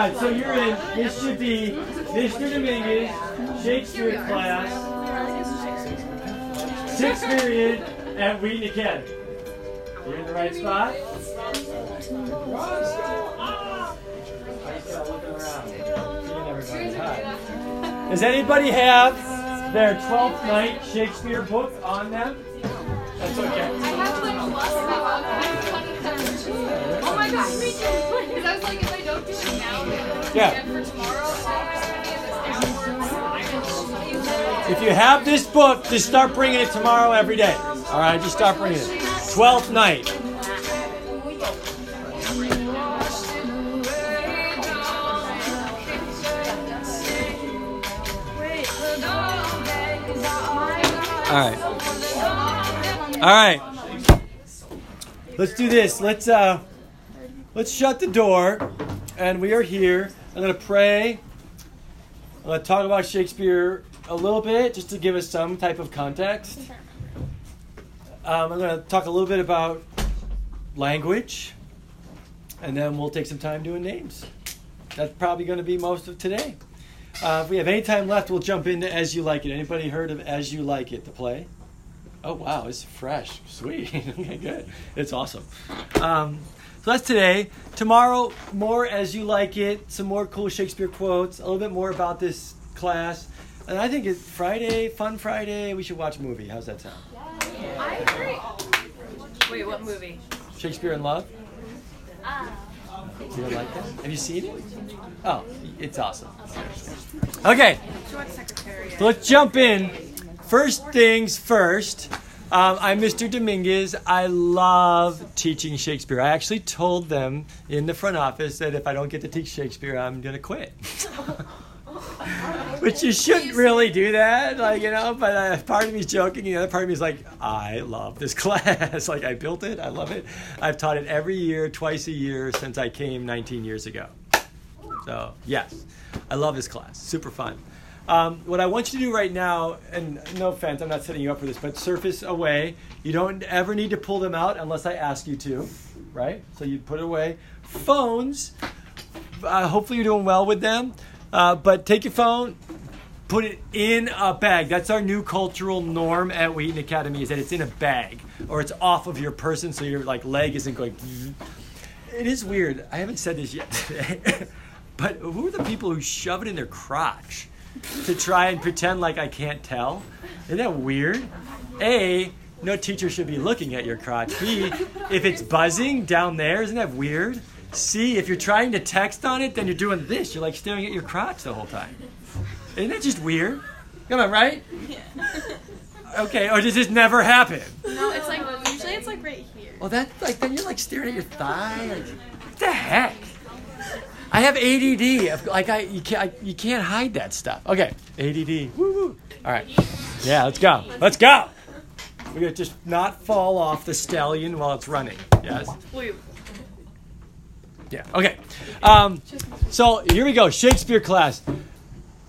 right, so you're in. This should be Mr. Dominguez, Shakespeare class, sixth period at Wheaton Academy. You're in the right spot. Does anybody have their 12th night Shakespeare book on them? That's okay. Yeah. If you have this book, just start bringing it tomorrow every day. All right, just start bringing it. 12th night. All right. All right. Let's do this. Let's uh let's shut the door and we are here. I'm going to pray. I'm going to talk about Shakespeare a little bit just to give us some type of context. Um, I'm going to talk a little bit about language and then we'll take some time doing names. That's probably going to be most of today. Uh, if we have any time left, we'll jump into As You Like It. Anybody heard of As You Like It, the play? Oh, wow, it's fresh. Sweet. okay, good. It's awesome. Um, so that's today. Tomorrow, more As You Like It, some more cool Shakespeare quotes, a little bit more about this class. And I think it's Friday, Fun Friday. We should watch a movie. How's that sound? I agree. Wait, what movie? Shakespeare in Love? You don't like that? Have you seen it? Oh, it's awesome. Okay. So let's jump in. First things first. Um, I'm Mr. Dominguez. I love teaching Shakespeare. I actually told them in the front office that if I don't get to teach Shakespeare, I'm going to quit. Which you shouldn't really do that, like you know. But uh, part of me's joking, the other part of me is like, I love this class. like I built it, I love it. I've taught it every year, twice a year since I came 19 years ago. So yes, I love this class. Super fun. Um, what I want you to do right now, and no offense, I'm not setting you up for this, but surface away. You don't ever need to pull them out unless I ask you to, right? So you put away. Phones, uh, hopefully you're doing well with them, uh, but take your phone, put it in a bag. That's our new cultural norm at Wheaton Academy is that it's in a bag or it's off of your person so your like leg isn't going. It is weird. I haven't said this yet today, but who are the people who shove it in their crotch to try and pretend like I can't tell? Isn't that weird? A, no teacher should be looking at your crotch. B, if it's buzzing down there, isn't that weird? C, if you're trying to text on it, then you're doing this. You're like staring at your crotch the whole time. Isn't that just weird? Come on, right? Yeah. Okay, or does this never happen? No, it's like usually it's like right here. Well, that's like then you're like staring at your thigh. Like, what the heck? I have ADD. Like I, you can't, I, you can't hide that stuff. Okay, ADD. Woo. All right. Yeah, let's go. Let's go. We're gonna just not fall off the stallion while it's running. Yes. Yeah. Okay. Um, so here we go. Shakespeare class.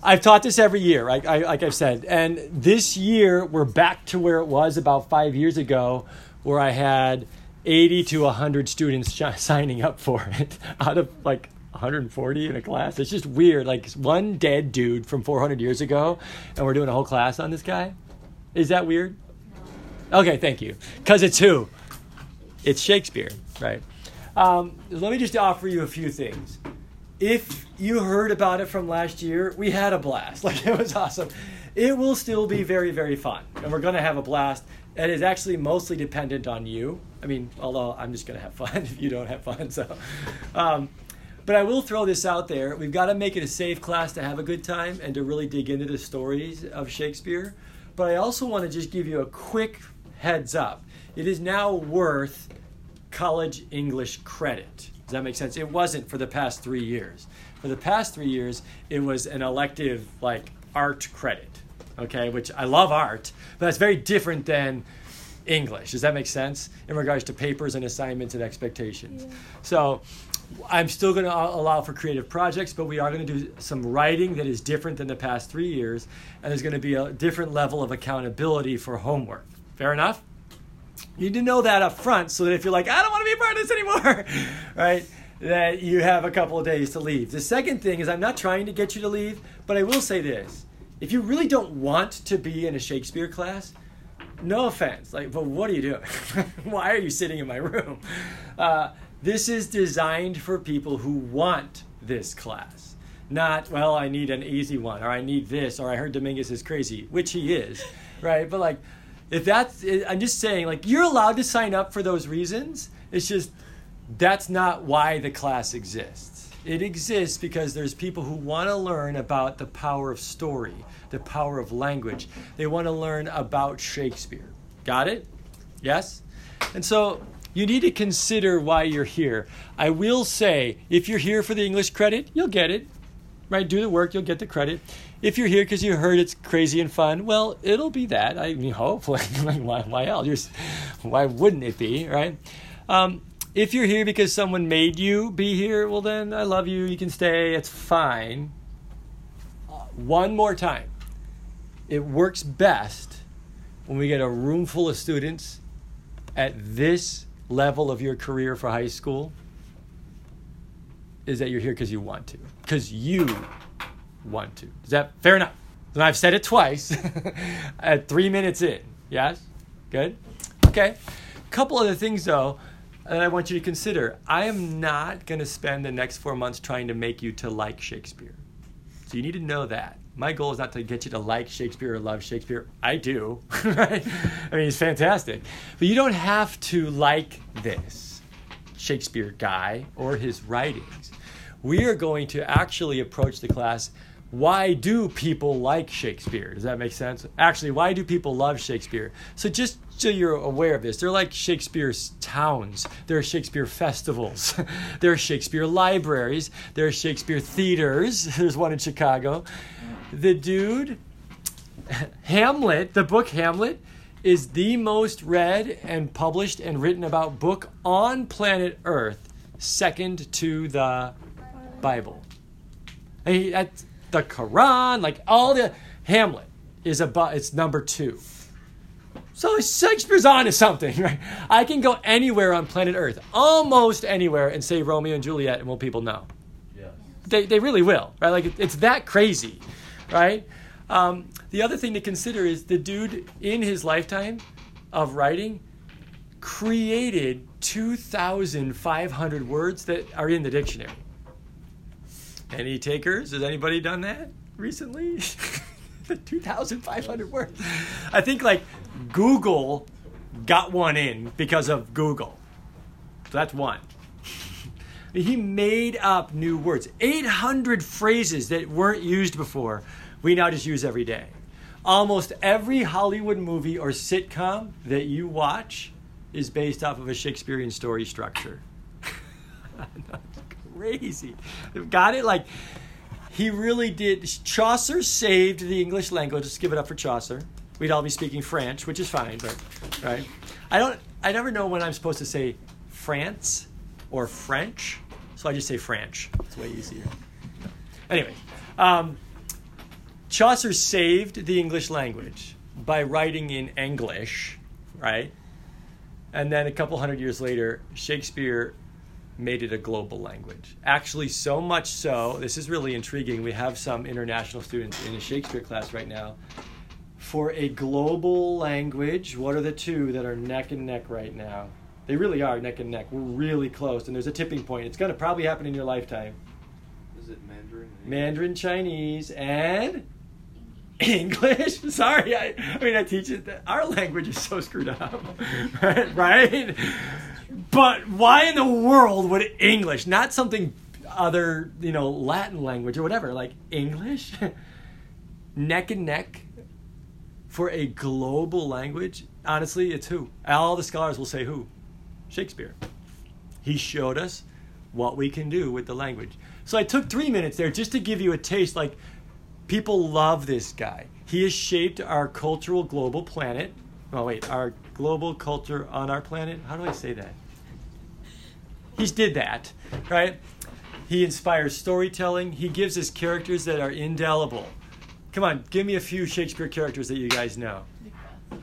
I've taught this every year, right? I, like I've said, and this year we're back to where it was about five years ago, where I had 80 to 100 students signing up for it out of like 140 in a class. It's just weird. Like one dead dude from 400 years ago, and we're doing a whole class on this guy. Is that weird? Okay, thank you. Because it's who? It's Shakespeare, right? Um, let me just offer you a few things. If you heard about it from last year, we had a blast. Like it was awesome. It will still be very, very fun, and we're going to have a blast. And It is actually mostly dependent on you. I mean, although I'm just going to have fun if you don't have fun. So, um, but I will throw this out there. We've got to make it a safe class to have a good time and to really dig into the stories of Shakespeare. But I also want to just give you a quick heads up. It is now worth college English credit. Does that make sense? It wasn't for the past three years. For the past three years, it was an elective like art credit, okay, which I love art, but that's very different than English. Does that make sense in regards to papers and assignments and expectations? So I'm still going to allow for creative projects, but we are going to do some writing that is different than the past three years, and there's going to be a different level of accountability for homework. Fair enough? You need to know that up front so that if you're like, I don't want to be a part of this anymore, right? that you have a couple of days to leave. The second thing is, I'm not trying to get you to leave, but I will say this. If you really don't want to be in a Shakespeare class, no offense, like, but what are you doing? Why are you sitting in my room? Uh, this is designed for people who want this class. Not, well, I need an easy one, or I need this, or I heard Dominguez is crazy, which he is, right? But like, if that's, eh, I'm just saying, like, you're allowed to sign up for those reasons. It's just, that's not why the class exists. It exists because there's people who want to learn about the power of story, the power of language. They want to learn about Shakespeare. Got it? Yes? And so you need to consider why you're here. I will say, if you're here for the English credit, you'll get it. Right? Do the work, you'll get the credit. If you're here because you heard it's crazy and fun, well, it'll be that. I mean, hopefully. why, why else? Why wouldn't it be, right? Um, if you're here because someone made you be here, well, then I love you. You can stay. It's fine. Uh, one more time. It works best when we get a room full of students at this level of your career for high school is that you're here because you want to, because you want to. Is that fair enough? And I've said it twice at three minutes in. Yes? Good? Okay. A couple other things, though, that I want you to consider. I am not going to spend the next four months trying to make you to like Shakespeare. So you need to know that. My goal is not to get you to like Shakespeare or love Shakespeare. I do, right? I mean, he's fantastic. But you don't have to like this Shakespeare guy or his writings. We are going to actually approach the class why do people like Shakespeare? Does that make sense? Actually, why do people love Shakespeare? So just so you're aware of this, they're like Shakespeare's towns. There are Shakespeare festivals. there are Shakespeare libraries. There are Shakespeare theaters. There's one in Chicago. The dude, Hamlet, the book Hamlet, is the most read and published and written about book on planet Earth, second to the Bible. Hey, that's the Quran, like all the Hamlet is about it's number two. So Shakespeare's on to something, right? I can go anywhere on planet Earth, almost anywhere, and say Romeo and Juliet, and will people know? Yes. They, they really will, right? Like it's that crazy, right? Um, the other thing to consider is the dude in his lifetime of writing created 2,500 words that are in the dictionary. Any takers? Has anybody done that recently? 2,500 words. I think like Google got one in because of Google. So that's one. He made up new words. 800 phrases that weren't used before, we now just use every day. Almost every Hollywood movie or sitcom that you watch is based off of a Shakespearean story structure. crazy. Got it? Like, he really did. Chaucer saved the English language. Let's give it up for Chaucer. We'd all be speaking French, which is fine, but, right? I don't, I never know when I'm supposed to say France or French, so I just say French. It's way easier. Anyway, um, Chaucer saved the English language by writing in English, right? And then a couple hundred years later, Shakespeare made it a global language. Actually, so much so, this is really intriguing. We have some international students in a Shakespeare class right now. For a global language, what are the two that are neck and neck right now? They really are neck and neck. We're really close, and there's a tipping point. It's going to probably happen in your lifetime. Is it Mandarin? Mandarin Chinese and English. Sorry, I, I mean I teach it. That Our language is so screwed up, right? right? But why in the world would English, not something other, you know, Latin language or whatever, like English, neck and neck for a global language? Honestly, it's who? All the scholars will say who? Shakespeare. He showed us what we can do with the language. So I took three minutes there just to give you a taste. Like, people love this guy. He has shaped our cultural global planet. Oh, wait, our global culture on our planet? How do I say that? He's did that, right? He inspires storytelling. He gives us characters that are indelible. Come on, give me a few Shakespeare characters that you guys know.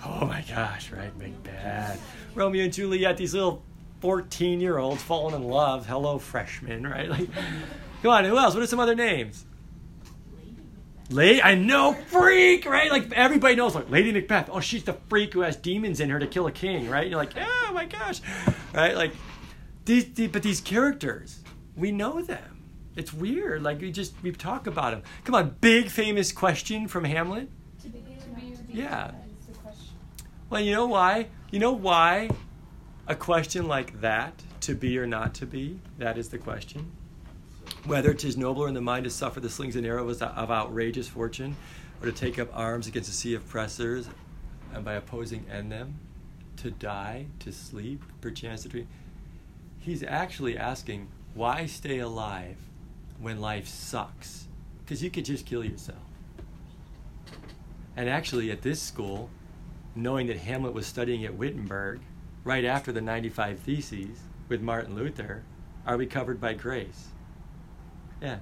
Oh my gosh, right? Macbeth. Romeo and Juliet, these little 14 year olds falling in love. Hello, freshmen, right? Like, come on, who else? What are some other names? Lady, I know, freak, right? Like everybody knows, like Lady Macbeth. Oh, she's the freak who has demons in her to kill a king, right? And you're like, oh my gosh, right? Like these, these, but these characters, we know them. It's weird. Like we just we talk about them. Come on, big famous question from Hamlet. To be to be. Yeah. That is the question. Well, you know why? You know why a question like that, to be or not to be, that is the question. Whether 'tis nobler in the mind to suffer the slings and arrows of outrageous fortune, or to take up arms against a sea of oppressors, and by opposing end them, to die, to sleep, perchance to dream. He's actually asking, why stay alive when life sucks? Because you could just kill yourself. And actually, at this school, knowing that Hamlet was studying at Wittenberg right after the 95 Theses with Martin Luther, are we covered by grace? Yeah.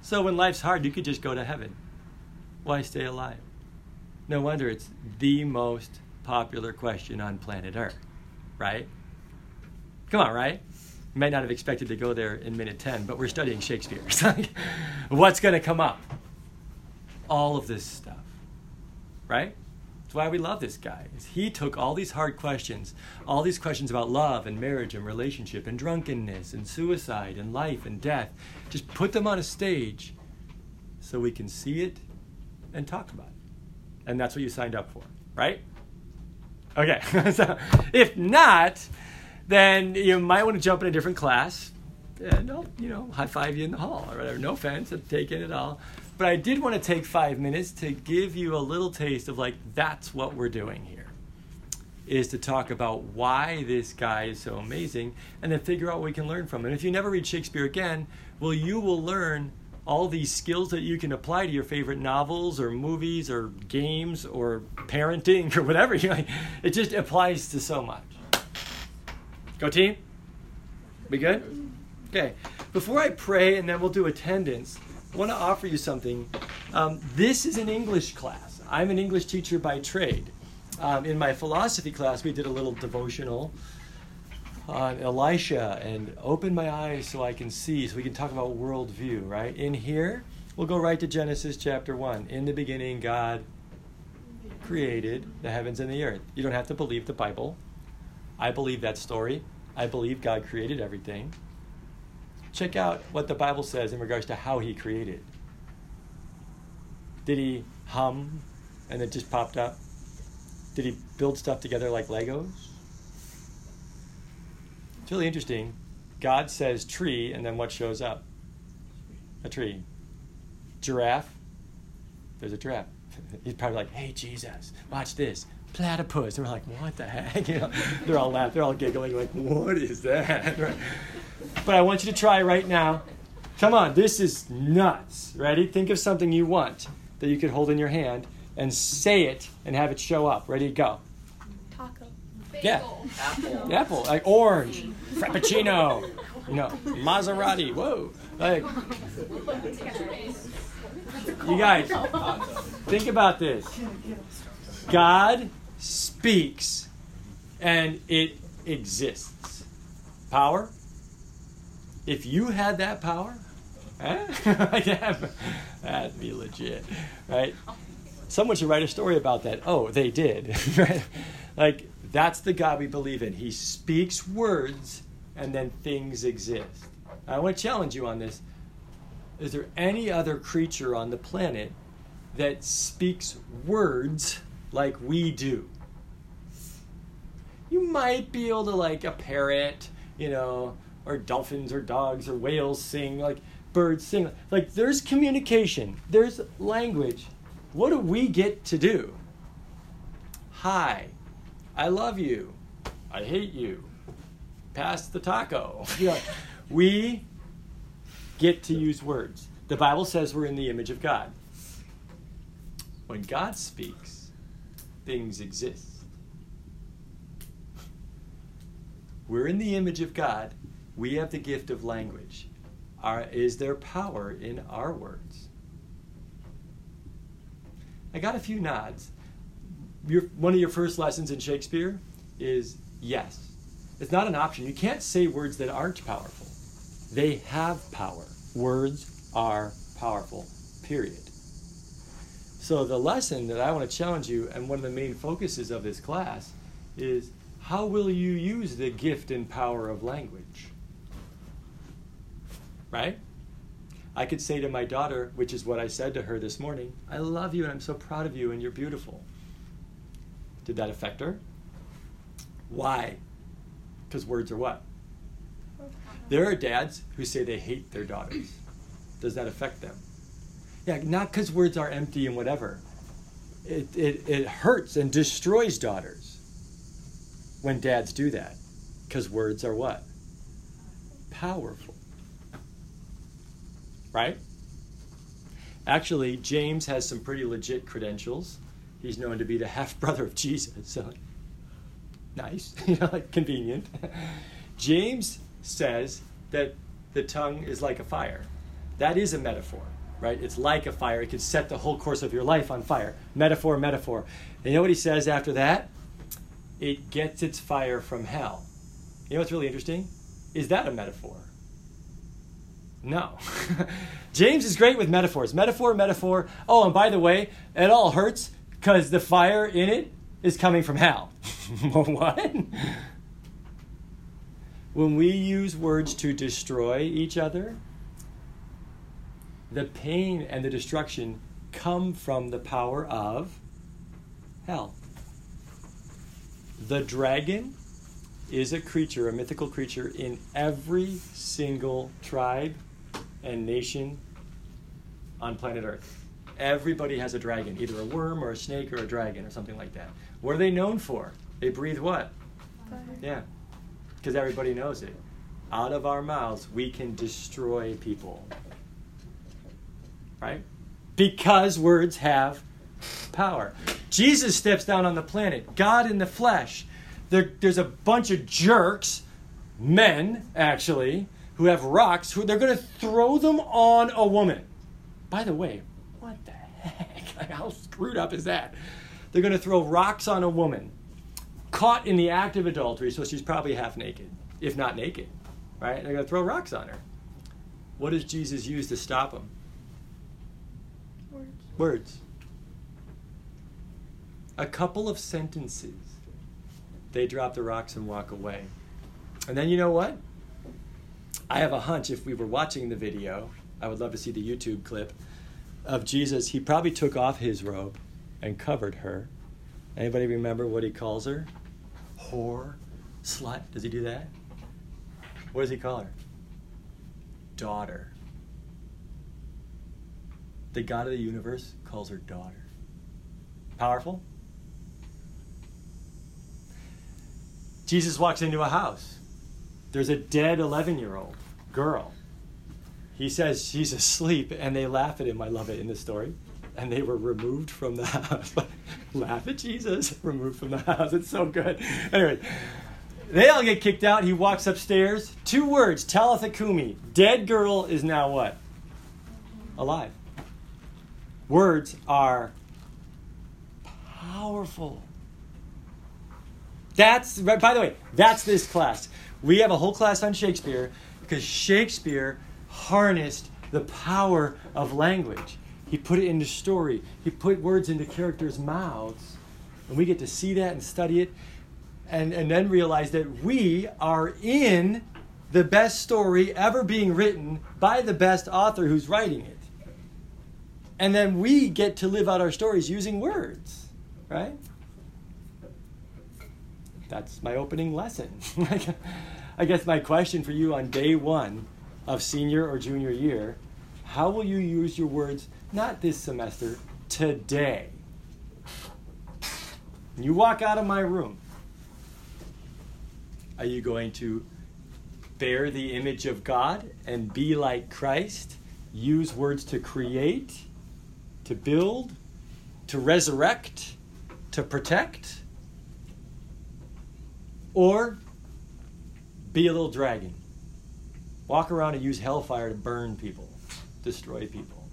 So when life's hard, you could just go to heaven. Why stay alive? No wonder it's the most popular question on planet Earth, right? Come on, right? You might not have expected to go there in minute 10, but we're studying Shakespeare. What's going to come up? All of this stuff, right? Why we love this guy. Is he took all these hard questions, all these questions about love and marriage and relationship and drunkenness and suicide and life and death, just put them on a stage so we can see it and talk about it. And that's what you signed up for, right? Okay. so if not, then you might want to jump in a different class. And I'll, you know, high five you in the hall or whatever. No offense, I'm taking it all. But I did want to take five minutes to give you a little taste of like, that's what we're doing here. Is to talk about why this guy is so amazing and then figure out what we can learn from him. And if you never read Shakespeare again, well, you will learn all these skills that you can apply to your favorite novels or movies or games or parenting or whatever. It just applies to so much. Go team. We good? Okay. Before I pray and then we'll do attendance, want to offer you something. Um, this is an English class. I'm an English teacher by trade. Um, in my philosophy class, we did a little devotional on Elisha and open my eyes so I can see, so we can talk about worldview, right? In here, we'll go right to Genesis chapter 1. In the beginning, God created the heavens and the earth. You don't have to believe the Bible. I believe that story. I believe God created everything. Check out what the Bible says in regards to how He created. Did He hum and it just popped up? Did He build stuff together like Legos? It's really interesting. God says tree, and then what shows up? A tree. Giraffe. There's a giraffe. He's probably like, "Hey Jesus, watch this platypus." And we're like, "What the heck?" You know, they're all laughing, they're all giggling, like, "What is that?" Right? But I want you to try right now. Come on, this is nuts. Ready? Think of something you want that you could hold in your hand and say it and have it show up. Ready? To go. Taco. Yeah. Apple. Apple, like orange, frappuccino, you know, Maserati. Whoa, like you guys, think about this. God speaks, and it exists. Power. If you had that power, eh? that'd be legit, right? Someone should write a story about that. Oh, they did. Like that's the God we believe in. He speaks words and then things exist. I want to challenge you on this. Is there any other creature on the planet that speaks words like we do? You might be able to like a parrot, you know, or dolphins or dogs or whales sing, like birds sing. Like there's communication, there's language. What do we get to do? Hi, I love you. I hate you. Pass the taco. Know, we get to use words. The Bible says we're in the image of God. When God speaks, things exist. We're in the image of God. We have the gift of language. Is there power in our words? I got a few nods. Your, one of your first lessons in Shakespeare is yes. It's not an option. You can't say words that aren't powerful. They have power. Words are powerful, period. So, the lesson that I want to challenge you, and one of the main focuses of this class, is how will you use the gift and power of language? Right? I could say to my daughter, which is what I said to her this morning, I love you and I'm so proud of you and you're beautiful. Did that affect her? Why? Because words are what? There are dads who say they hate their daughters. Does that affect them? Yeah, not because words are empty and whatever. It, it, it hurts and destroys daughters when dads do that. Because words are what? Powerful. Right? Actually, James has some pretty legit credentials. He's known to be the half brother of Jesus, so nice, you know, like convenient. James says that the tongue is like a fire. That is a metaphor, right? It's like a fire. It could set the whole course of your life on fire. Metaphor, metaphor. And you know what he says after that? It gets its fire from hell. You know what's really interesting? Is that a metaphor? No. James is great with metaphors. Metaphor, metaphor. Oh, and by the way, it all hurts because the fire in it is coming from hell. what? When we use words to destroy each other, the pain and the destruction come from the power of hell. The dragon is a creature, a mythical creature, in every single tribe and nation on planet Earth. Everybody has a dragon, either a worm or a snake or a dragon or something like that. What are they known for? They breathe what? Fire. Yeah, because everybody knows it. Out of our mouths, we can destroy people. Right? Because words have power. Jesus steps down on the planet, God in the flesh. There, there's a bunch of jerks, men actually, who have rocks, who they're going to throw them on a woman. By the way, what the heck? How screwed up is that? They're going to throw rocks on a woman caught in the act of adultery, so she's probably half naked, if not naked, right? They're going to throw rocks on her. What does Jesus use to stop them? Words. Words. A couple of sentences. They drop the rocks and walk away. And then you know what? I have a hunch if we were watching the video, I would love to see the YouTube clip of Jesus. He probably took off his robe and covered her. Anybody remember what he calls her? Whore, slut. Does he do that? What does he call her? Daughter. The God of the universe calls her daughter. Powerful? Jesus walks into a house. There's a dead 11 year old girl. He says she's asleep, and they laugh at him. I love it in the story. And they were removed from the house. laugh at Jesus, removed from the house. It's so good. Anyway, they all get kicked out. He walks upstairs. Two words Talitha Kumi. Dead girl is now what? Alive. Words are powerful. That's, by the way, that's this class. We have a whole class on Shakespeare because Shakespeare harnessed the power of language. He put it into story, he put words into characters' mouths, and we get to see that and study it and, and then realize that we are in the best story ever being written by the best author who's writing it. And then we get to live out our stories using words, right? That's my opening lesson. I guess my question for you on day one of senior or junior year how will you use your words, not this semester, today? You walk out of my room. Are you going to bear the image of God and be like Christ? Use words to create, to build, to resurrect, to protect? Or be a little dragon? Walk around and use hellfire to burn people, destroy people.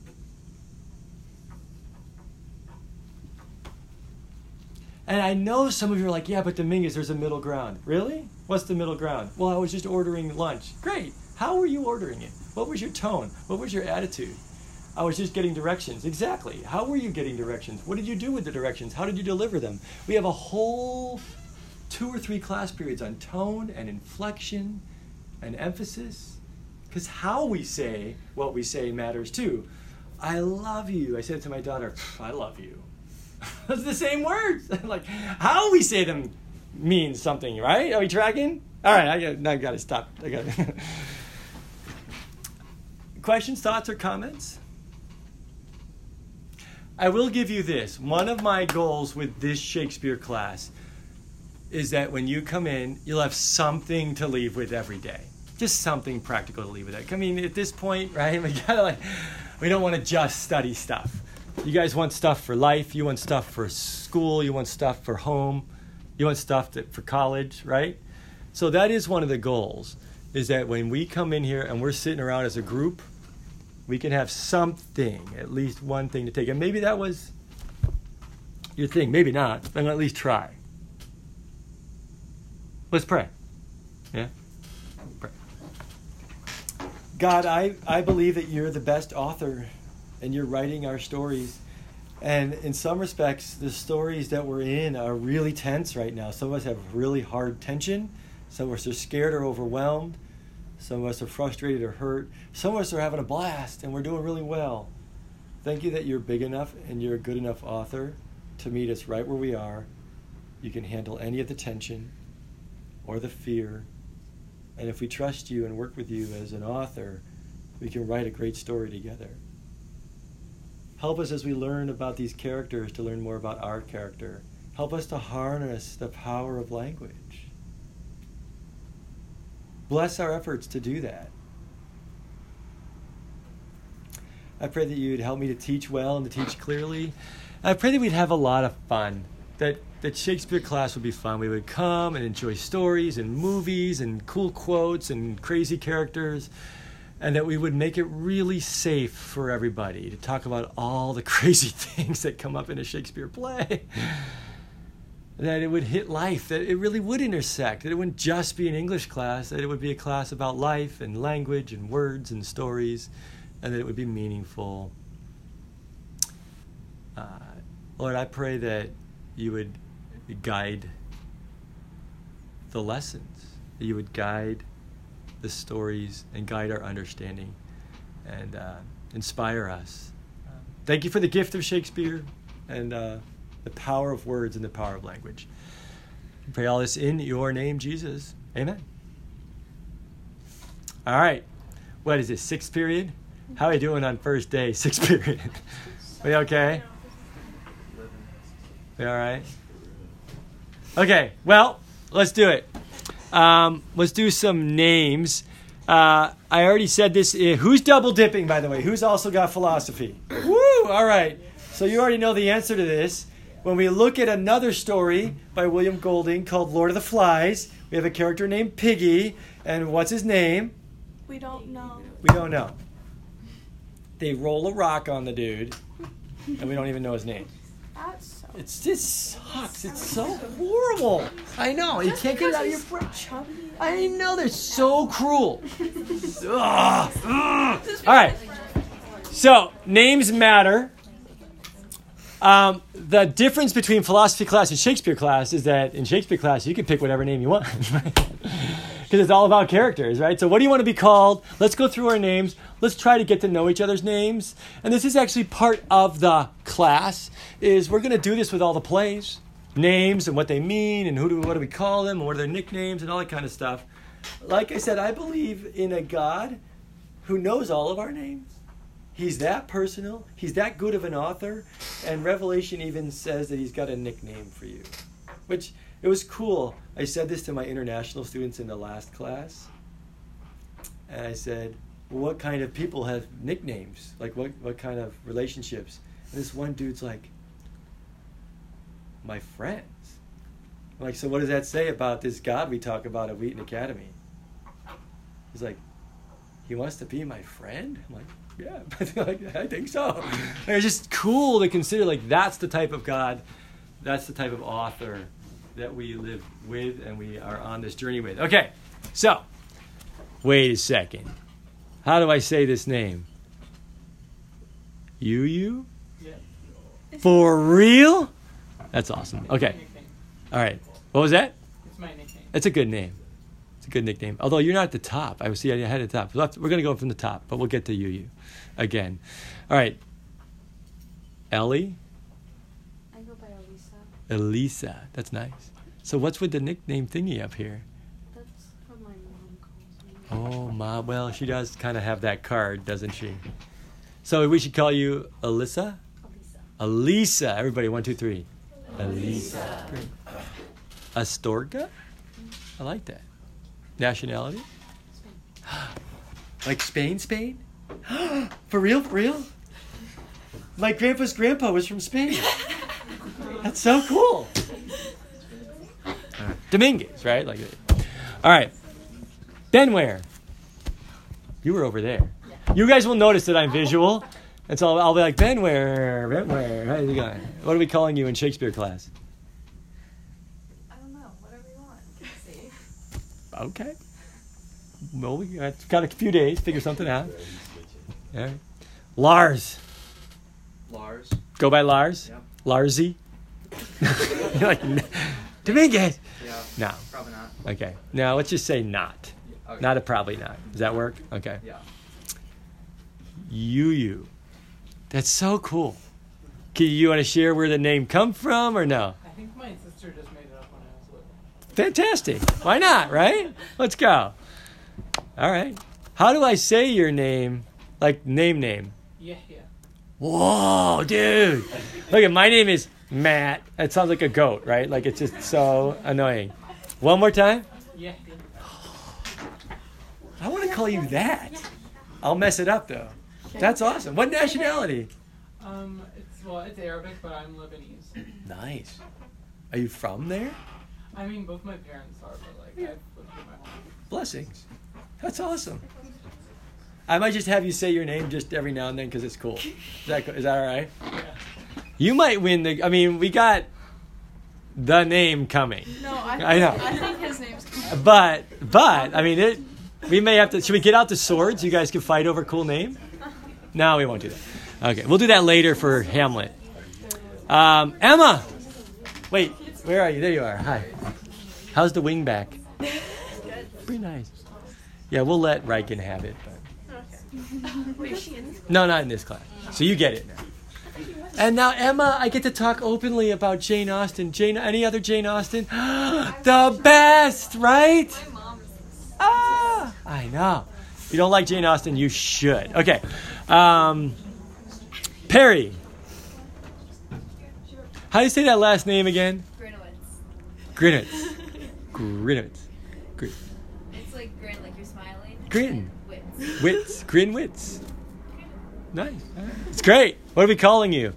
And I know some of you are like, yeah, but Dominguez, there's a middle ground. Really? What's the middle ground? Well, I was just ordering lunch. Great. How were you ordering it? What was your tone? What was your attitude? I was just getting directions. Exactly. How were you getting directions? What did you do with the directions? How did you deliver them? We have a whole two or three class periods on tone and inflection and emphasis. Because how we say what we say matters too. I love you. I said to my daughter, I love you. That's the same words. like how we say them means something, right? Are we tracking? All right, I got, I got to stop. I got. Questions, thoughts, or comments? I will give you this. One of my goals with this Shakespeare class is that when you come in, you'll have something to leave with every day. Just something practical to leave with it. I mean, at this point, right? We gotta like, we don't want to just study stuff. You guys want stuff for life. You want stuff for school. You want stuff for home. You want stuff that, for college, right? So that is one of the goals. Is that when we come in here and we're sitting around as a group, we can have something, at least one thing to take. And maybe that was your thing. Maybe not. But at least try. Let's pray. Yeah? Pray. God, I, I believe that you're the best author and you're writing our stories. And in some respects, the stories that we're in are really tense right now. Some of us have really hard tension. Some of us are scared or overwhelmed. Some of us are frustrated or hurt. Some of us are having a blast and we're doing really well. Thank you that you're big enough and you're a good enough author to meet us right where we are. You can handle any of the tension or the fear. And if we trust you and work with you as an author, we can write a great story together. Help us as we learn about these characters to learn more about our character. Help us to harness the power of language. Bless our efforts to do that. I pray that you'd help me to teach well and to teach clearly. I pray that we'd have a lot of fun. That that Shakespeare class would be fun. We would come and enjoy stories and movies and cool quotes and crazy characters, and that we would make it really safe for everybody to talk about all the crazy things that come up in a Shakespeare play. that it would hit life, that it really would intersect, that it wouldn't just be an English class, that it would be a class about life and language and words and stories, and that it would be meaningful. Uh, Lord, I pray that you would guide the lessons, that you would guide the stories and guide our understanding and uh, inspire us. Thank you for the gift of Shakespeare and uh, the power of words and the power of language. I pray all this in your name, Jesus. Amen. All right. What is this, sixth period? How are you doing on first day, sixth period? we okay? We all right? Okay, well, let's do it. Um, let's do some names. Uh, I already said this. Uh, who's double dipping, by the way? Who's also got philosophy? Woo! All right. So you already know the answer to this. When we look at another story by William Golding called Lord of the Flies, we have a character named Piggy, and what's his name? We don't know. We don't know. They roll a rock on the dude, and we don't even know his name. That's so. It's just sucks. It's so horrible. I know. You can't get it out of your brain. Chubby. I know they're so cruel. Ugh. Ugh. All right. So names matter. Um, the difference between philosophy class and Shakespeare class is that in Shakespeare class you can pick whatever name you want, because it's all about characters, right? So what do you want to be called? Let's go through our names. Let's try to get to know each other's names. And this is actually part of the class. Is we're going to do this with all the plays, names and what they mean, and who do what do we call them, and what are their nicknames, and all that kind of stuff. Like I said, I believe in a God who knows all of our names. He's that personal. He's that good of an author. And Revelation even says that he's got a nickname for you. Which it was cool. I said this to my international students in the last class. And I said, what kind of people have nicknames? Like what, what kind of relationships? And this one dude's like, my friends. Like, so what does that say about this God we talk about at Wheaton Academy? He's like, he wants to be my friend? I'm like, yeah, like, I think so. It's just cool to consider like that's the type of God, that's the type of author that we live with and we are on this journey with. Okay, so wait a second. How do I say this name? You, you? Yeah. For real? That's awesome. Okay, all right. What was that? It's my nickname. It's a good name. It's a good nickname. Although you're not at the top. I see you ahead at the top. We'll have to- We're going to go from the top, but we'll get to you, you again. All right. Ellie? I go by Elisa. Elisa. That's nice. So what's with the nickname thingy up here? That's what my mom calls me. Oh, ma. Well, she does kind of have that card, doesn't she? So we should call you Alyssa? Elisa. Elisa. Everybody, one, two, three. Elisa. Great. Astorga? I like that. Nationality? Like Spain, Spain? for real, for real? My grandpa's grandpa was from Spain. That's so cool. Dominguez, right? Like, all right. Then where? You were over there. You guys will notice that I'm visual, and so I'll, I'll be like, Ben, where? Ben, where? How's it going? What are we calling you in Shakespeare class? I don't know. Whatever you want. Can see. Okay. Well, we got, got a few days, figure something out. All right. Lars. Lars. Go by Lars? Yep. Larsy? You're like, Dominguez. Yeah. No. Probably not. Okay. Now let's just say not. Okay. Not a probably not. Does that work? Okay. Yeah. Yu Yu. That's so cool. Can you want to share where the name come from or no? I think my sister just made it up when I was little. Fantastic. Why not, right? Let's go. All right. How do I say your name? Like name name. Yeah, yeah. Whoa, dude. Look at my name is Matt. It sounds like a goat, right? Like it's just so annoying. One more time. Yeah, yeah. I want to call you that. I'll mess it up though. That's awesome. What nationality? Um, it's well, it's Arabic, but I'm Lebanese. Nice. Are you from there? I mean, both my parents are, but like I've lived here my whole life. Blessings. That's awesome. I might just have you say your name just every now and then because it's cool. Is that, is that all right? Yeah. You might win the. I mean, we got the name coming, No, I, I know. I think his name's. Coming. but but I mean it. We may have to. Should we get out the swords? You guys can fight over cool name. No, we won't do that. Okay, we'll do that later for Hamlet. Um, Emma, wait, where are you? There you are. Hi. How's the wing back? Pretty nice. Yeah, we'll let Riken have it. But... Wait, she in? No, not in this class. So you get it now. And now, Emma, I get to talk openly about Jane Austen. Jane, any other Jane Austen? the best, right? My mom is. Ah, I know. If you don't like Jane Austen, you should. Okay. Um, Perry. How do you say that last name again? Grinowitz. Grinwitz. Grinwitz. Grin. It's like grin, like you're smiling. Grin. Wits. Wits. Grinwitz. Nice. All right. It's great. What are we calling you?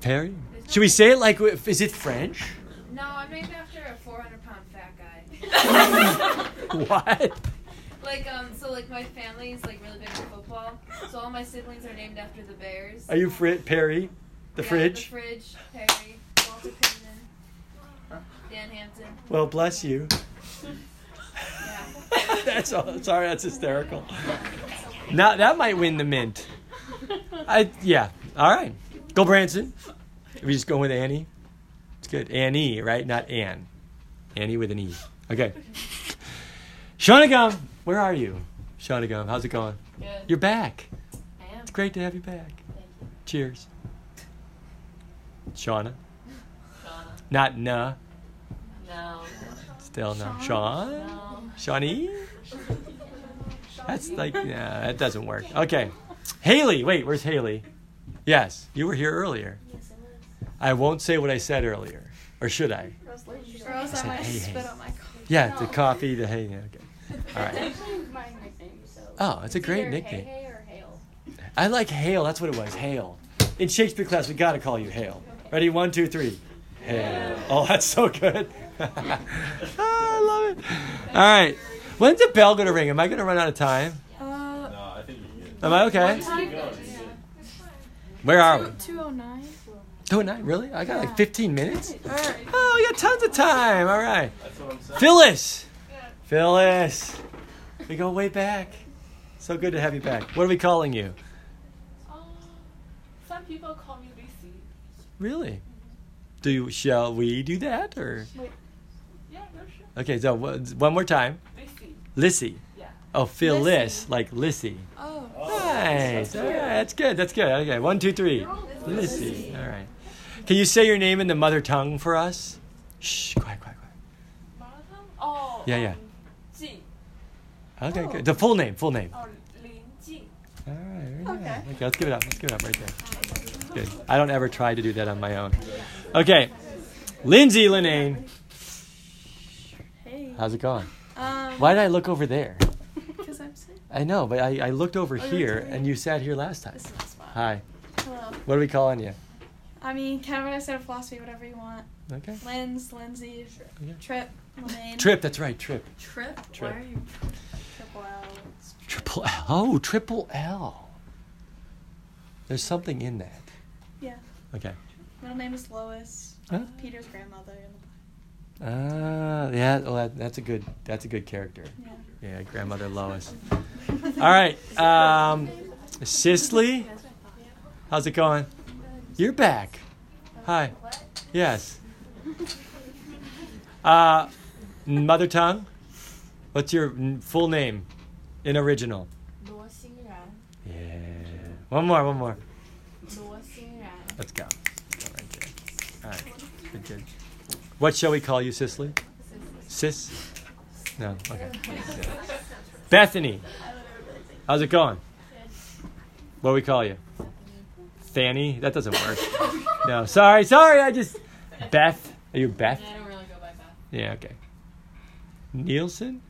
Perry? Should we say it like, is it French? No, I'm named after a 400 pound fat guy. What? like, um, so like my family's like really big in football. So all my siblings are named after the Bears. Are you Fri- Perry? The Yeah, fridge? The fridge. Perry. Walter Pittman. Dan Hampton. Well, bless you. Yeah. that's all, sorry, that's hysterical. Now that might win the mint. I yeah. All right, go Branson. We just go with Annie. It's good. Annie, right? Not Ann. Annie with an E. Okay. Shonagum, where are you? Shonagum, how's it going? Good. You're back. I am. It's great to have you back. Thank you. Cheers. Shauna. Shauna. Not nah. No. Still no. Sean? No. Shawnee? That's like, nah, that doesn't work. Okay. Haley, wait, where's Haley? Yes, you were here earlier. Yes, it was. I won't say what I said earlier. Or should I? Or else I said, might hey, spit hey. on my coffee. Yeah, the coffee, the hay. yeah, Okay. All right. my nickname, so. Oh, it's a great nickname. Hey, hey or Hale. I like Hale. That's what it was. Hale. In Shakespeare class, we got to call you Hale. Ready? One, two, three. Hale. Oh, that's so good. oh, I love it. All right. When's the bell going to ring? Am I going to run out of time? Uh, No, I think you're. Am I okay? Where are we? 209. 209, really? I got like 15 minutes. All right. Oh, we got tons of time. All right. That's what I'm saying. Phyllis. Phyllis. We go way back. So good to have you back. What are we calling you? Um, some people call me Lucy. Really? Do you, shall we do that or? Yeah, no sure. Okay, so one one more time. Lucy. Lissy. Yeah. Oh, Phyllis, Lissy. like Lissy. Oh. Nice. All right, that's good. That's good. Okay, one, two, three. Lissy. All right. Can you say your name in the mother tongue for us? Shh, quiet, quiet, quiet. Marathon? Oh. Yeah, yeah. Um, Jing. Okay, good. The full name, full name. Oh, Lin Jing. All right, Okay. nice. Okay, let's give it up. Let's give it up right there. Good. I don't ever try to do that on my own. Okay, Lindsay Linane. Hey. How's it going? Um. Why did I look over there? Because I'm sick. I know, but I, I looked over Oh, here and you sat here last time. This is the spot. Hi. Hello. What are we calling you? I mean, kind of when I said philosophy, whatever you want. Okay. Lens, Lindsay, Okay. Trip, Lemaine. Trip, that's right, Trip. Trip. Trip. Why are you triple L? It's Triple L. Oh, triple L. There's something in that. Yeah. Okay. Middle name is Lois. Huh? Peter's grandmother. Ah, yeah. Well, that, that's a good. That's a good character. Yeah. Yeah, grandmother Lois. All right, um, Cicely, how's it going? You're back. Hi. Yes. Uh, mother tongue. What's your full name in original? 罗欣然， Yeah. One more. One more. 罗欣然， Let's go. Go right there. All right. Good. Good. What shall we call you, Cicely? Sis. No. Okay. Bethany. How's it going? What do we call you? Fanny? That doesn't work. No, sorry, sorry. I just Beth. Are you Beth? I don't really go by Beth. Yeah. Okay. Nielsen.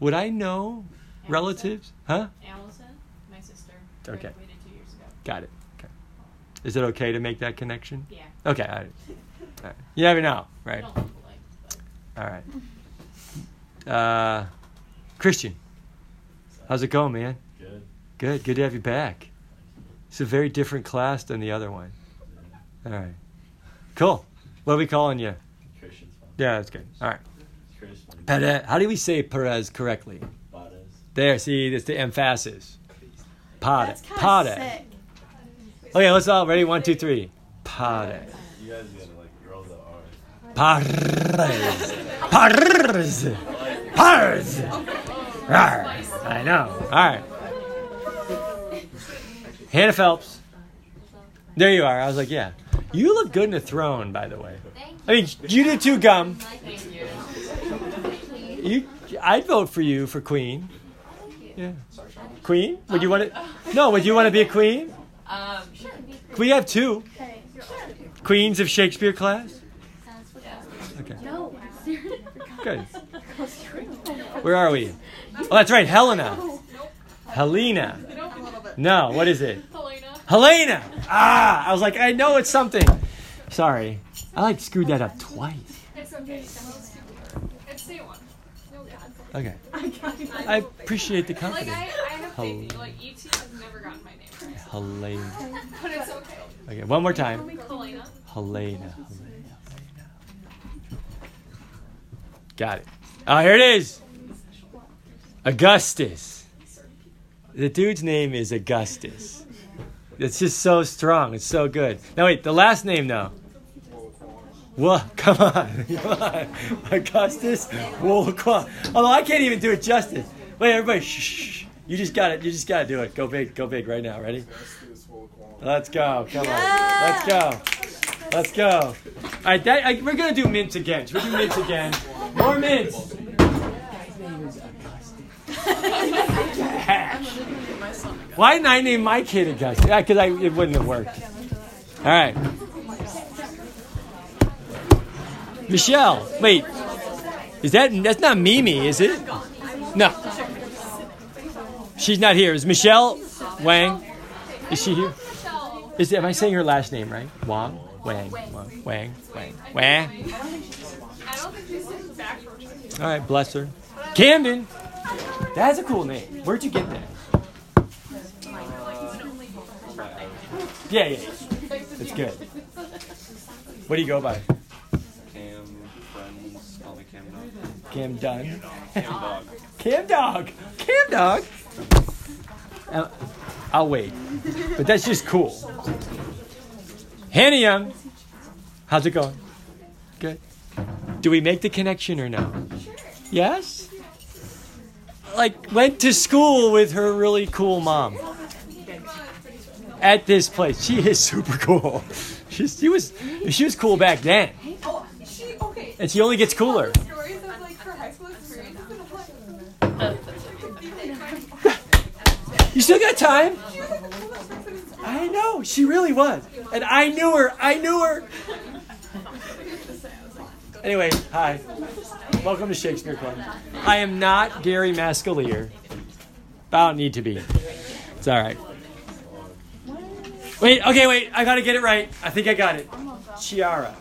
Would I know relatives? Huh? Allison, my sister. Okay. Graduated two years ago. Got it. Okay. Is it okay to make that connection? Yeah. Okay. All right. All right. You never know, right? don't look alike, but All right. Uh, Christian, how's it going, man? Good. Good. Good to have you back. It's a very different class than the other one. All right. Cool. What are we calling you? Christian's fine. Yeah, that's good. All right. Perez. How do we say Perez correctly? Bades. There. See, that's the emphasis. Pade. That's kind Pade. sick. Okay, let's all ready. One, two, three. Pade. You guys gotta like roll the R. I know. All right. Hannah Phelps. There you are. I was like, yeah. You look good in a throne, by the way. I mean, you do too, Gum. you. You, I'd vote for you for queen. Yeah. Queen? Would you want to? No. Would you want to be a queen? Um, sure. We have two Hey. queens of Shakespeare class. Okay. No. Good. Where are we? Oh, that's right, Helena. Helena. No, what is it? Helena. Helena. Ah, I was like, I know it's something. Sorry, I like screwed that up twice. It's okay. It's day one. No God. Okay. I appreciate the Like. I, I have Hel- faith in you. Like ET has never gotten my name right, Helena. but it's okay. Okay, one more time. Helena. Helena. Helena. Got it. Oh, here it is. Augustus. The dude's name is Augustus. It's just so strong. It's so good. Now wait, the last name though. What? Come on. Augustus Wolquan. Although I can't even do it justice. Wait, everybody, shh, shh. You just got it. You just got to do it. Go big. Go big right now. Ready? Let's go. Come on. Let's go. Let's go. All right, that, I, we're gonna do mints again. Should we do mints again? More mints. Why didn't I name my kid Augustus? Yeah, because it wouldn't have worked. All right. Michelle, wait. Is that that's not Mimi, is it? No. She's not here. Is Michelle Wang? Is she here? Is am I saying her last name right? Wang? Wang. Wang. Wang. Wang. Wang. All right, bless her. Camden. That's a cool name. Where'd you get that? Yeah. yeah. It's good. What do you go by? Cam Dunn. Cam Dog. Cam Dog. Cam Dog. Uh, I'll wait. But that's just cool. Hannah Young. How's it going? Good. Do we make the connection or no? Yes? Like, went to school with her really cool mom. At this place. She is super cool. She's, she was she was cool back then. Oh, she okay. And she only gets cooler. Stories of like her high school experiences. You still got time? I know, she really was. And I knew her. I knew her. Anyway, hi. Welcome to Shakespeare Club. I am not Gary Mascalier. I don't need to be. It's all right. Wait, okay, wait. I got to get it right. I think I got it. Chiara.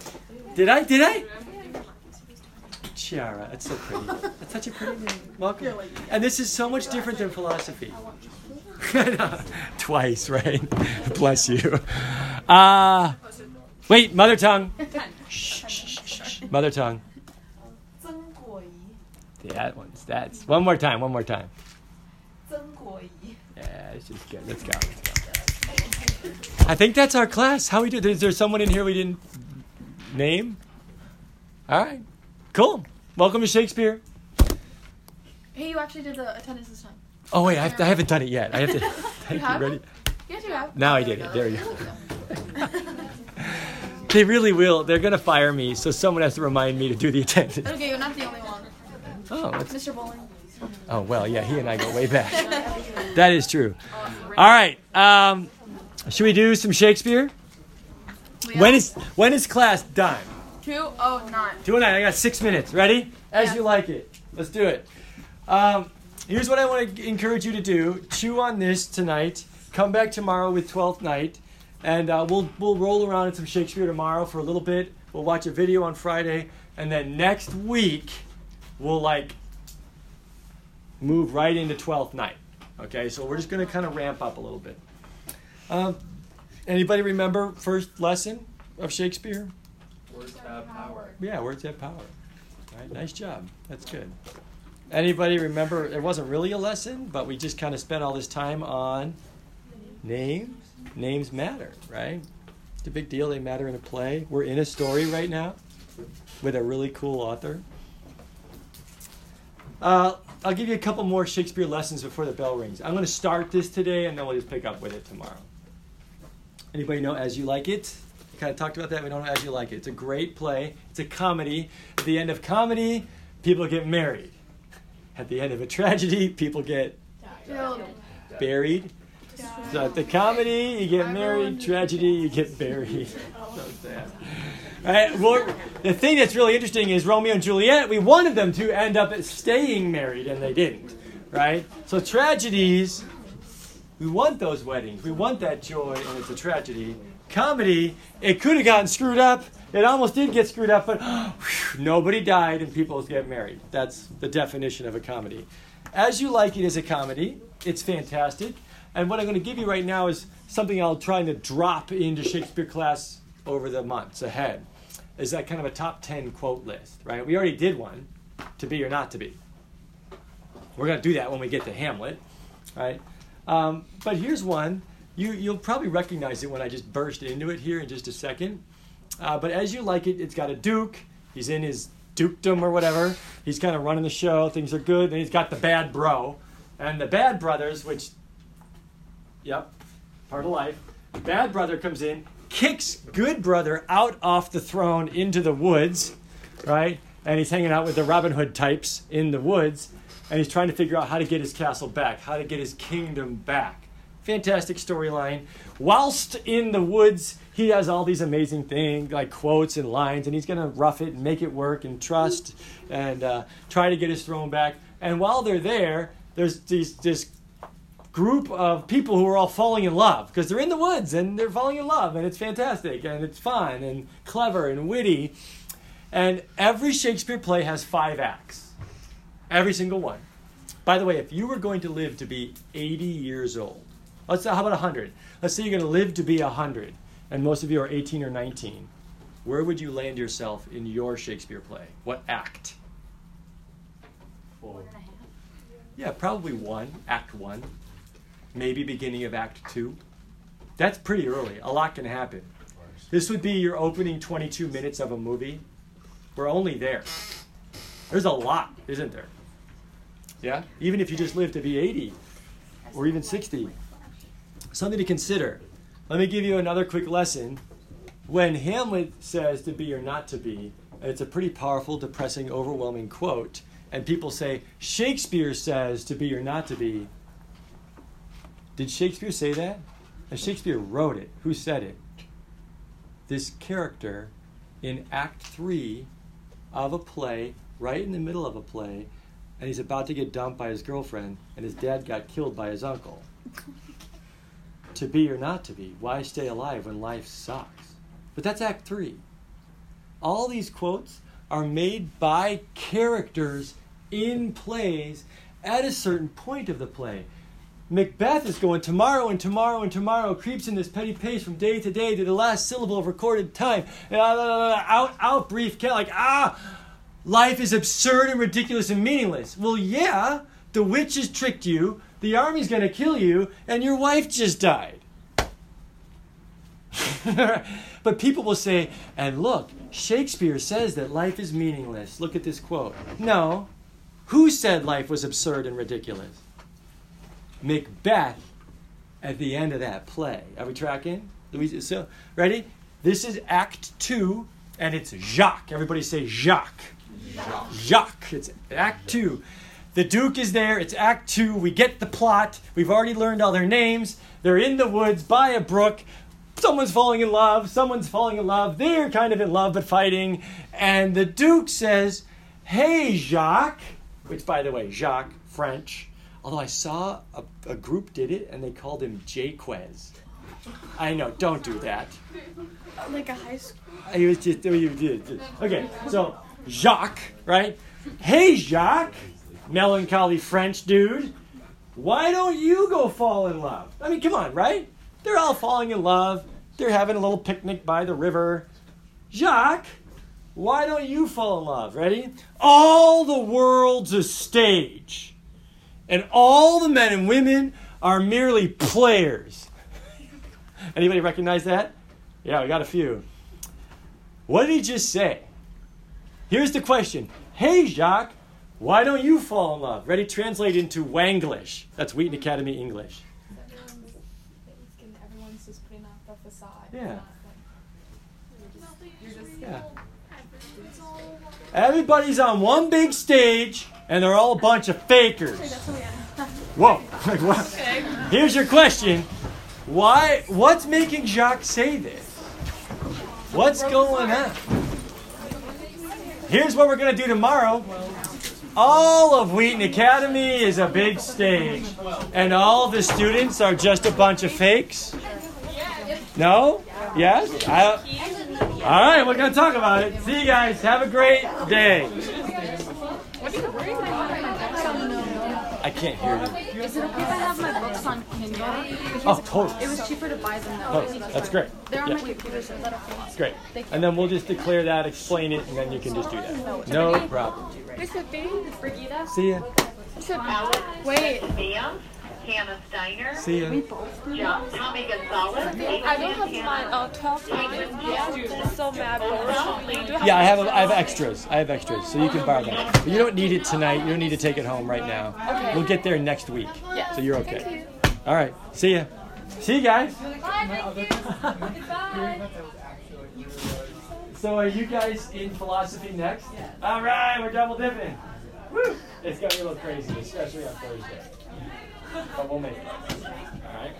Did I? Did I? Chiara. That's so pretty. That's such a pretty name. Welcome. And this is so much different than philosophy. Twice, right? Bless you. Uh, wait, mother tongue. Mother tongue. That one's that's one more time, one more time. Yeah, it's just good. Let's go. Let's go. I think that's our class. How we do? Is there someone in here we didn't name? All right, cool. Welcome to Shakespeare. Hey, you actually did the attendance this time. Oh wait, I, have to, I haven't done it yet. I have to. Thank you. haven't? Ready? Yes, you have. Now I did it. There you go. They really will. They're gonna fire me, so someone has to remind me to do the attendance. Okay, you're not the only one. Oh, Mr. Bowling. oh well, yeah. He and I go way back. That is true. All right. Um, should we do some Shakespeare? When is when is class done? Two oh nine. Two and nine. I got six minutes. Ready? As Yeah. you like it. Let's do it. Um, here's what I want to encourage you to do: chew on this tonight. Come back tomorrow with Twelfth Night, and uh, we'll we'll roll around in some Shakespeare tomorrow for a little bit. We'll watch a video on Friday, and then next week we'll like move right into Twelfth Night. Okay, so we're just gonna kind of ramp up a little bit. Um, anybody remember first lesson of Shakespeare? Words have power. Yeah, words have power. All right, nice job. That's good. Anybody remember? It wasn't really a lesson, but we just kind of spent all this time on names. Names matter, right? It's a big deal. They matter in a play. We're in a story right now with a really cool author. Uh, I'll give you a couple more Shakespeare lessons before the bell rings. I'm going to start this today, and then we'll just pick up with it tomorrow. Anybody know As You Like It? We Kind of talked about that. We don't know As You Like It. It's a great play. It's a comedy. At the end of comedy, people get married. At the end of a tragedy, people get buried. So at the comedy, you get married. Tragedy, you get buried. so sad. Right? Well, the thing that's really interesting is Romeo and Juliet. We wanted them to end up staying married, and they didn't. Right? So tragedies, we want those weddings. We want that joy, and it's a tragedy. Comedy, it could have gotten screwed up. It almost did get screwed up, but whew, nobody died and people get married. That's the definition of a comedy. As you like it as a comedy, it's fantastic. And what I'm going to give you right now is something I'll try to drop into Shakespeare class over the months ahead. Is that kind of a top 10 quote list, right? We already did one, to be or not to be. We're going to do that when we get to Hamlet, right? Um, but here's one. You, you'll probably recognize it when I just burst into it here in just a second. Uh, but as you like it, it's got a duke. He's in his dukedom or whatever. He's kind of running the show. Things are good. And he's got the bad bro. And the bad brothers, which, yep, part of life. Bad brother comes in, kicks good brother out off the throne into the woods, right? And he's hanging out with the Robin Hood types in the woods. And he's trying to figure out how to get his castle back, how to get his kingdom back. Fantastic storyline. Whilst in the woods, he has all these amazing things like quotes and lines, and he's going to rough it and make it work and trust and uh, try to get his throne back. And while they're there, there's these, this group of people who are all falling in love because they're in the woods and they're falling in love, and it's fantastic and it's fun and clever and witty. And every Shakespeare play has five acts, every single one. By the way, if you were going to live to be 80 years old, let's say, how about 100? Let's say you're going to live to be 100, and most of you are 18 or 19. where would you land yourself in your Shakespeare play? What act? Four. Yeah, probably one, act one. Maybe beginning of act two. That's pretty early. A lot can happen. This would be your opening 22 minutes of a movie. We're only there. There's a lot, isn't there? Yeah? Even if you just live to be 80 or even 60. Something to consider. Let me give you another quick lesson. When Hamlet says to be or not to be, it's a pretty powerful, depressing, overwhelming quote, and people say, Shakespeare says to be or not to be. Did Shakespeare say that? And Shakespeare wrote it. Who said it? This character in Act 3 of a play, right in the middle of a play, and he's about to get dumped by his girlfriend, and his dad got killed by his uncle. To be or not to be. Why stay alive when life sucks? But that's Act 3. All these quotes are made by characters in plays at a certain point of the play. Macbeth is going tomorrow and tomorrow and tomorrow, creeps in this petty pace from day to day to the last syllable of recorded time. Uh, out, out, brief, like, ah, life is absurd and ridiculous and meaningless. Well, yeah, the witch has tricked you, the army's going to kill you, and your wife just died. but people will say, and look, Shakespeare says that life is meaningless. Look at this quote. No. Who said life was absurd and ridiculous? Macbeth at the end of that play. Are we tracking? Louise, so, ready? This is Act Two, and it's Jacques. Everybody say Jacques. Jacques. Jacques. It's Act Two. The Duke is there. It's Act Two. We get the plot. We've already learned all their names. They're in the woods by a brook. Someone's falling in love. Someone's falling in love. They're kind of in love but fighting. And the Duke says, Hey, Jacques, which, by the way, Jacques, French. Although I saw a, a group did it and they called him Jaquez. I know, don't do that. Like a high school. Uh, he was just, oh, you did. Okay, so Jacques, right? Hey, Jacques, melancholy French dude, why don't you go fall in love? I mean, come on, right? They're all falling in love. They're having a little picnic by the river. Jacques, why don't you fall in love? Ready? All the world's a stage, and all the men and women are merely players. Anybody recognize that? Yeah, we got a few. What did he just say? Here's the question Hey, Jacques, why don't you fall in love? Ready? Translate into Wanglish. That's Wheaton Academy English. Everyone's just putting up a facade. Yeah. Yeah. Everybody's on one big stage, and they're all a bunch of fakers. Whoa! Like, what? Here's your question: Why? What's making Jacques say this? What's going on? Here's what we're gonna do tomorrow. All of Wheaton Academy is a big stage, and all the students are just a bunch of fakes. No? Yes? I, all right, we're gonna talk about it. See you guys. Have a great day. I can't hear you. Is it okay if I have my books on Kindle? Oh, totally. It was cheaper to buy them that Oh, that's great. They're on Yeah. my computer, so is that okay? Great. And then we'll just declare that, explain it, and then you can just do that. No problem. Brigida? See ya. Wait, Mia, Hannah Steiner, See ya. Jo- Tommy Gonzalez, I don't have my uh, 12 pages yet. I'm so mad. But you do have Yeah, I have I have extras. I have extras, so you can borrow them. But you don't need it tonight. You don't need to take it home right now. Okay. We'll get there next week. Yes. So you're okay. All right. See ya. See you guys. So are you guys in philosophy next? Yes. All right, we're double dipping. Woo! It's gonna be a little crazy, especially on Thursday. But we'll make it. All right.